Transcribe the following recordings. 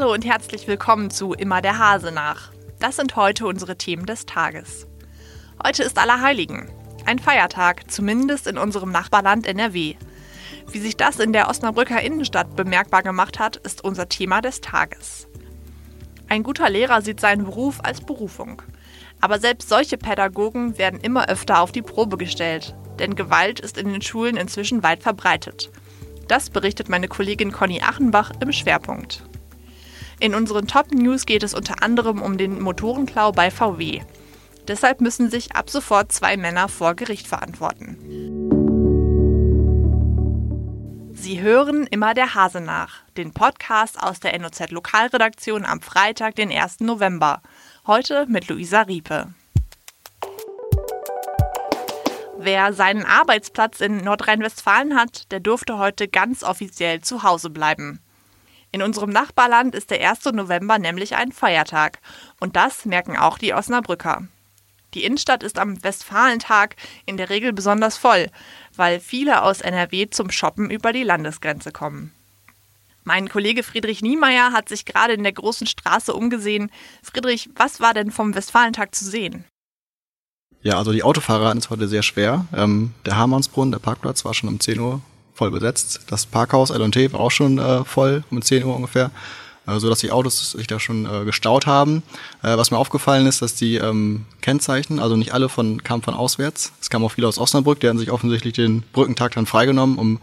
Hallo und herzlich willkommen zu Immer der Hase nach. Das sind heute unsere Themen des Tages. Heute ist Allerheiligen. Ein Feiertag, zumindest in unserem Nachbarland NRW. Wie sich das in der Osnabrücker Innenstadt bemerkbar gemacht hat, ist unser Thema des Tages. Ein guter Lehrer sieht seinen Beruf als Berufung. Aber selbst solche Pädagogen werden immer öfter auf die Probe gestellt, denn Gewalt ist in den Schulen inzwischen weit verbreitet. Das berichtet meine Kollegin Conny Achenbach im Schwerpunkt. In unseren Top News geht es unter anderem um den Motorenklau bei VW. Deshalb müssen sich ab sofort zwei Männer vor Gericht verantworten. Sie hören immer der Hase nach, den Podcast aus der NOZ Lokalredaktion am Freitag, den 1. November. Heute mit Luisa Riepe. Wer seinen Arbeitsplatz in Nordrhein-Westfalen hat, der durfte heute ganz offiziell zu Hause bleiben. In unserem Nachbarland ist der 1. November nämlich ein Feiertag. Und das merken auch die Osnabrücker. Die Innenstadt ist am Westfalentag in der Regel besonders voll, weil viele aus NRW zum Shoppen über die Landesgrenze kommen. Mein Kollege Friedrich Niemeyer hat sich gerade in der großen Straße umgesehen. Friedrich, was war denn vom Westfalentag zu sehen? Ja, also die Autofahrer hatten es heute sehr schwer. Ähm, der Hamannsbrunnen, der Parkplatz, war schon um 10 Uhr voll besetzt. Das Parkhaus L&T war auch schon äh, voll, um 10 Uhr ungefähr. Äh, so dass die Autos sich da schon äh, gestaut haben. Äh, was mir aufgefallen ist, dass die ähm, Kennzeichen, also nicht alle von, kamen von auswärts. Es kamen auch viele aus Osnabrück, die hatten sich offensichtlich den Brückentag dann freigenommen, um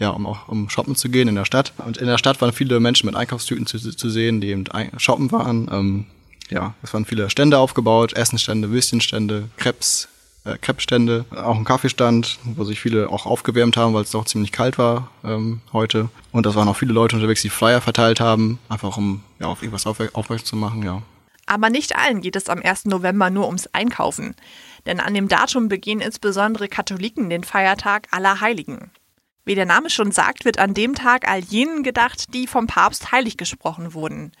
ja, um auch um shoppen zu gehen in der Stadt. Und in der Stadt waren viele Menschen mit Einkaufstüten zu, zu sehen, die eben shoppen waren. Ähm, ja, es waren viele Stände aufgebaut, Essenstände, Würstchenstände, Krebs, äh, Kreppstände, auch ein Kaffeestand, wo sich viele auch aufgewärmt haben, weil es doch ziemlich kalt war ähm, heute. Und das waren auch viele Leute unterwegs, die Flyer verteilt haben, einfach um ja, auf irgendwas aufmerksam zu machen, ja. Aber nicht allen geht es am 1. November nur ums Einkaufen. Denn an dem Datum begehen insbesondere Katholiken den Feiertag aller Heiligen. Wie der Name schon sagt, wird an dem Tag all jenen gedacht, die vom Papst heilig gesprochen wurden.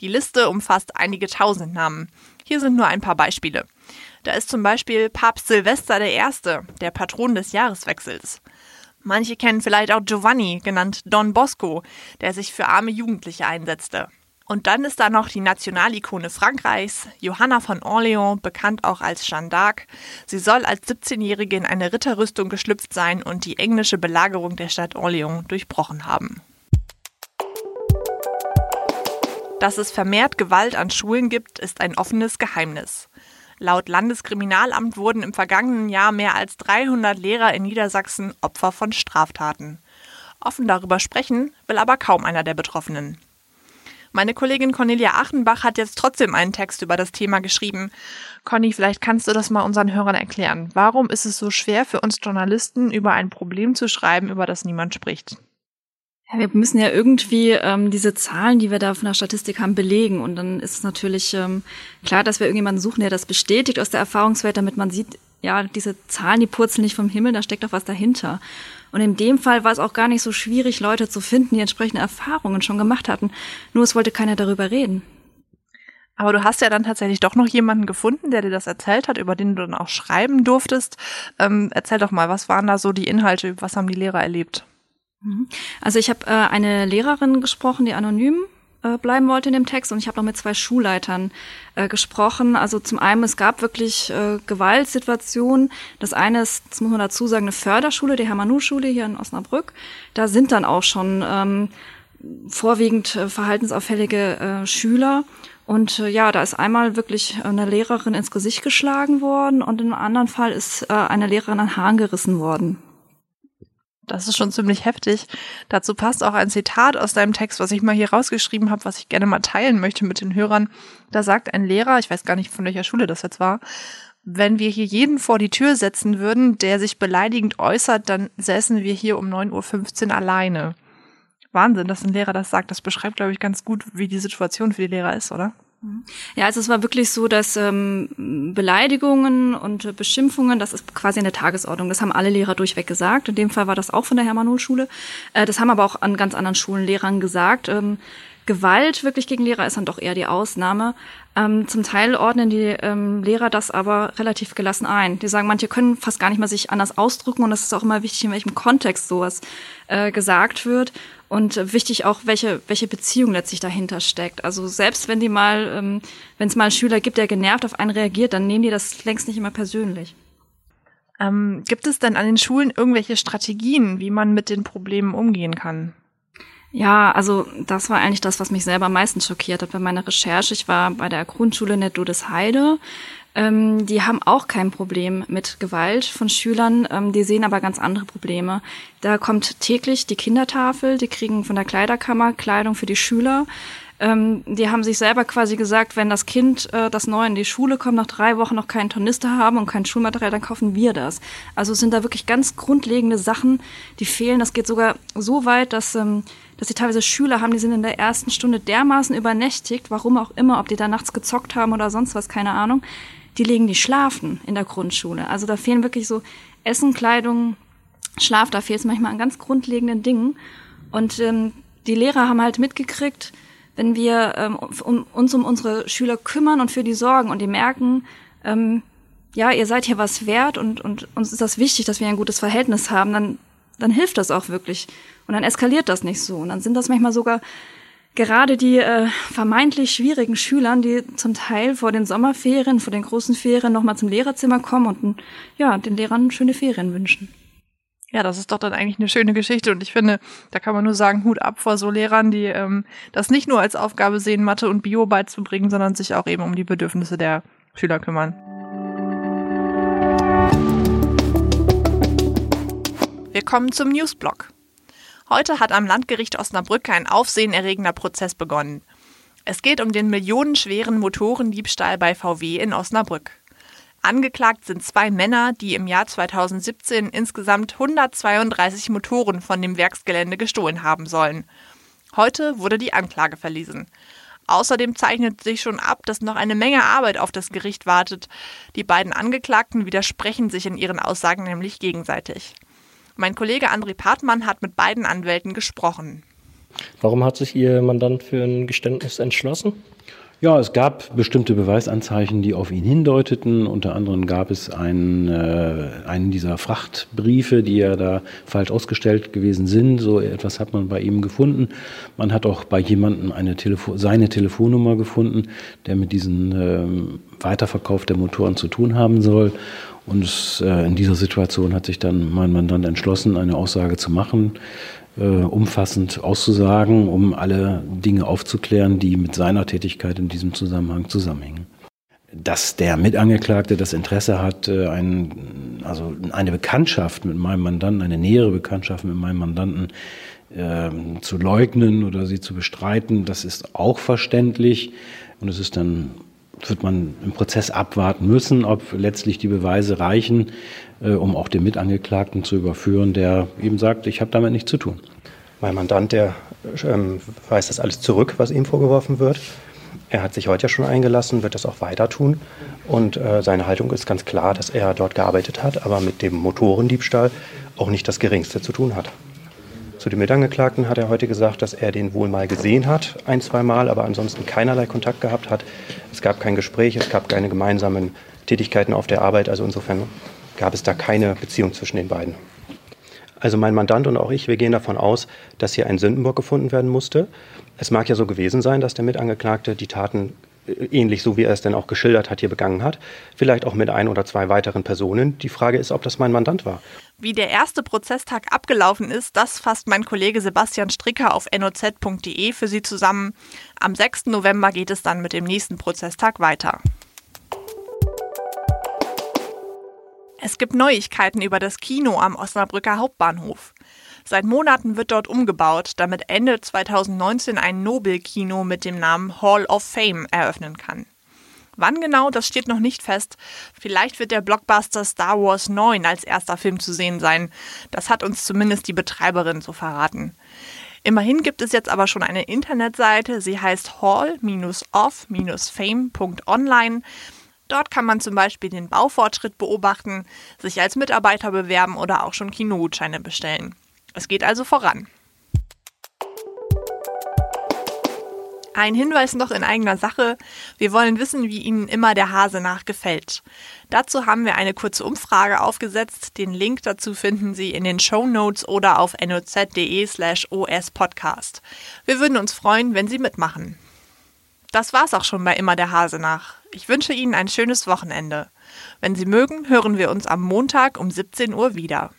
Die Liste umfasst einige tausend Namen. Hier sind nur ein paar Beispiele. Da ist zum Beispiel Papst Silvester I., der Patron des Jahreswechsels. Manche kennen vielleicht auch Giovanni, genannt Don Bosco, der sich für arme Jugendliche einsetzte. Und dann ist da noch die Nationalikone Frankreichs, Johanna von Orléans, bekannt auch als Jeanne d'Arc. Sie soll als 17-Jährige in eine Ritterrüstung geschlüpft sein und die englische Belagerung der Stadt Orléans durchbrochen haben. Dass es vermehrt Gewalt an Schulen gibt, ist ein offenes Geheimnis. Laut Landeskriminalamt wurden im vergangenen Jahr mehr als 300 Lehrer in Niedersachsen Opfer von Straftaten. Offen darüber sprechen will aber kaum einer der Betroffenen. Meine Kollegin Cornelia Achenbach hat jetzt trotzdem einen Text über das Thema geschrieben. Conny, vielleicht kannst du das mal unseren Hörern erklären. Warum ist es so schwer für uns Journalisten, über ein Problem zu schreiben, über das niemand spricht? Ja, wir müssen ja irgendwie ähm, diese Zahlen, die wir da von der Statistik haben, belegen. Und dann ist es natürlich ähm, klar, dass wir irgendjemanden suchen, der das bestätigt aus der Erfahrungswelt, damit man sieht, ja, diese Zahlen, die purzeln nicht vom Himmel, da steckt doch was dahinter. Und in dem Fall war es auch gar nicht so schwierig, Leute zu finden, die entsprechende Erfahrungen schon gemacht hatten. Nur es wollte keiner darüber reden. Aber du hast ja dann tatsächlich doch noch jemanden gefunden, der dir das erzählt hat, über den du dann auch schreiben durftest. Ähm, erzähl doch mal, was waren da so die Inhalte, was haben die Lehrer erlebt? Mhm. Also ich habe äh, eine Lehrerin gesprochen, die anonym äh, bleiben wollte in dem Text und ich habe noch mit zwei Schulleitern äh, gesprochen. Also zum einen, es gab wirklich äh, Gewaltsituationen. Das eine ist, das muss man dazu sagen, eine Förderschule, die Hermanu-Schule hier in Osnabrück. Da sind dann auch schon ähm, vorwiegend äh, verhaltensauffällige äh, Schüler. Und äh, ja, da ist einmal wirklich eine Lehrerin ins Gesicht geschlagen worden und einem anderen Fall ist äh, eine Lehrerin an Haaren gerissen worden. Das ist schon ziemlich heftig. Dazu passt auch ein Zitat aus deinem Text, was ich mal hier rausgeschrieben habe, was ich gerne mal teilen möchte mit den Hörern. Da sagt ein Lehrer, ich weiß gar nicht, von welcher Schule das jetzt war, wenn wir hier jeden vor die Tür setzen würden, der sich beleidigend äußert, dann säßen wir hier um 9.15 Uhr alleine. Wahnsinn, dass ein Lehrer das sagt. Das beschreibt, glaube ich, ganz gut, wie die Situation für die Lehrer ist, oder? Ja, also es war wirklich so, dass ähm, Beleidigungen und äh, Beschimpfungen, das ist quasi eine Tagesordnung. Das haben alle Lehrer durchweg gesagt. In dem Fall war das auch von der Hermann-Hohl-Schule. Äh, das haben aber auch an ganz anderen Schulen Lehrern gesagt. Ähm, Gewalt wirklich gegen Lehrer ist dann doch eher die Ausnahme. Ähm, zum Teil ordnen die ähm, Lehrer das aber relativ gelassen ein. Die sagen, manche können fast gar nicht mal sich anders ausdrücken und es ist auch immer wichtig, in welchem Kontext sowas äh, gesagt wird und äh, wichtig auch, welche, welche Beziehung letztlich dahinter steckt. Also selbst wenn die mal, ähm, wenn es mal einen Schüler gibt, der genervt auf einen reagiert, dann nehmen die das längst nicht immer persönlich. Ähm, gibt es denn an den Schulen irgendwelche Strategien, wie man mit den Problemen umgehen kann? Ja, also das war eigentlich das, was mich selber am meisten schockiert hat bei meiner Recherche. Ich war bei der Grundschule Nettodesheide. Ähm, die haben auch kein Problem mit Gewalt von Schülern, ähm, die sehen aber ganz andere Probleme. Da kommt täglich die Kindertafel, die kriegen von der Kleiderkammer Kleidung für die Schüler. Ähm, die haben sich selber quasi gesagt, wenn das Kind, äh, das neu in die Schule kommt, nach drei Wochen noch keinen Tornister haben und kein Schulmaterial, dann kaufen wir das. Also es sind da wirklich ganz grundlegende Sachen, die fehlen. Das geht sogar so weit, dass, ähm, dass sie teilweise Schüler haben, die sind in der ersten Stunde dermaßen übernächtigt, warum auch immer, ob die da nachts gezockt haben oder sonst was, keine Ahnung. Die legen die schlafen in der Grundschule. Also da fehlen wirklich so Essen, Kleidung, Schlaf, da fehlt es manchmal an ganz grundlegenden Dingen. Und ähm, die Lehrer haben halt mitgekriegt, wenn wir ähm, um, uns um unsere Schüler kümmern und für die sorgen und die merken, ähm, ja, ihr seid hier was wert und, und uns ist das wichtig, dass wir ein gutes Verhältnis haben, dann, dann hilft das auch wirklich. Und dann eskaliert das nicht so. Und dann sind das manchmal sogar gerade die äh, vermeintlich schwierigen Schülern, die zum Teil vor den Sommerferien, vor den großen Ferien nochmal zum Lehrerzimmer kommen und ja, den Lehrern schöne Ferien wünschen. Ja, das ist doch dann eigentlich eine schöne Geschichte und ich finde, da kann man nur sagen, Hut ab vor so Lehrern, die ähm, das nicht nur als Aufgabe sehen, Mathe und Bio beizubringen, sondern sich auch eben um die Bedürfnisse der Schüler kümmern. Wir kommen zum Newsblock. Heute hat am Landgericht Osnabrück ein aufsehenerregender Prozess begonnen. Es geht um den millionenschweren Motorendiebstahl bei VW in Osnabrück. Angeklagt sind zwei Männer, die im Jahr 2017 insgesamt 132 Motoren von dem Werksgelände gestohlen haben sollen. Heute wurde die Anklage verlesen. Außerdem zeichnet sich schon ab, dass noch eine Menge Arbeit auf das Gericht wartet. Die beiden Angeklagten widersprechen sich in ihren Aussagen nämlich gegenseitig. Mein Kollege André Partmann hat mit beiden Anwälten gesprochen. Warum hat sich Ihr Mandant für ein Geständnis entschlossen? Ja, es gab bestimmte Beweisanzeichen, die auf ihn hindeuteten. Unter anderem gab es einen, äh, einen dieser Frachtbriefe, die ja da falsch ausgestellt gewesen sind. So etwas hat man bei ihm gefunden. Man hat auch bei jemandem eine Telefo seine Telefonnummer gefunden, der mit diesem ähm, Weiterverkauf der Motoren zu tun haben soll. Und äh, in dieser Situation hat sich dann mein Mandant entschlossen, eine Aussage zu machen äh, umfassend auszusagen, um alle Dinge aufzuklären, die mit seiner Tätigkeit in diesem Zusammenhang zusammenhängen. Dass der Mitangeklagte das Interesse hat, äh, ein, also eine Bekanntschaft mit meinem Mandanten, eine nähere Bekanntschaft mit meinem Mandanten äh, zu leugnen oder sie zu bestreiten, das ist auch verständlich. Und es ist dann wird man im Prozess abwarten müssen, ob letztlich die Beweise reichen, äh, um auch den Mitangeklagten zu überführen, der eben sagt, ich habe damit nichts zu tun. Mein Mandant, der ähm, weist das alles zurück, was ihm vorgeworfen wird. Er hat sich heute ja schon eingelassen, wird das auch weiter tun. Und äh, seine Haltung ist ganz klar, dass er dort gearbeitet hat, aber mit dem Motorendiebstahl auch nicht das Geringste zu tun hat. Zu dem Mitangeklagten hat er heute gesagt, dass er den wohl mal gesehen hat, ein, zwei Mal, aber ansonsten keinerlei Kontakt gehabt hat. Es gab kein Gespräch, es gab keine gemeinsamen Tätigkeiten auf der Arbeit. Also insofern gab es da keine Beziehung zwischen den beiden. Also mein Mandant und auch ich, wir gehen davon aus, dass hier ein Sündenbock gefunden werden musste. Es mag ja so gewesen sein, dass der Mitangeklagte die Taten ähnlich so wie er es denn auch geschildert hat, hier begangen hat. Vielleicht auch mit ein oder zwei weiteren Personen. Die Frage ist, ob das mein Mandant war. Wie der erste Prozesstag abgelaufen ist, das fasst mein Kollege Sebastian Stricker auf noz.de für Sie zusammen. Am 6. November geht es dann mit dem nächsten Prozesstag weiter. Es gibt Neuigkeiten über das Kino am Osnabrücker Hauptbahnhof. Seit Monaten wird dort umgebaut, damit Ende 2019 ein Nobel-Kino mit dem Namen Hall of Fame eröffnen kann. Wann genau, das steht noch nicht fest. Vielleicht wird der Blockbuster Star Wars 9 als erster Film zu sehen sein. Das hat uns zumindest die Betreiberin so verraten. Immerhin gibt es jetzt aber schon eine Internetseite, sie heißt hall-off-fame.online. Dort kann man zum Beispiel den Baufortschritt beobachten, sich als Mitarbeiter bewerben oder auch schon Kinogutscheine bestellen. Es geht also voran. Ein Hinweis noch in eigener Sache. Wir wollen wissen, wie Ihnen immer der Hase nachgefällt. Dazu haben wir eine kurze Umfrage aufgesetzt. Den Link dazu finden Sie in den Show Notes oder auf noz.de slash ospodcast. Wir würden uns freuen, wenn Sie mitmachen. Das war's auch schon bei Immer der Hase nach. Ich wünsche Ihnen ein schönes Wochenende. Wenn Sie mögen, hören wir uns am Montag um 17 Uhr wieder.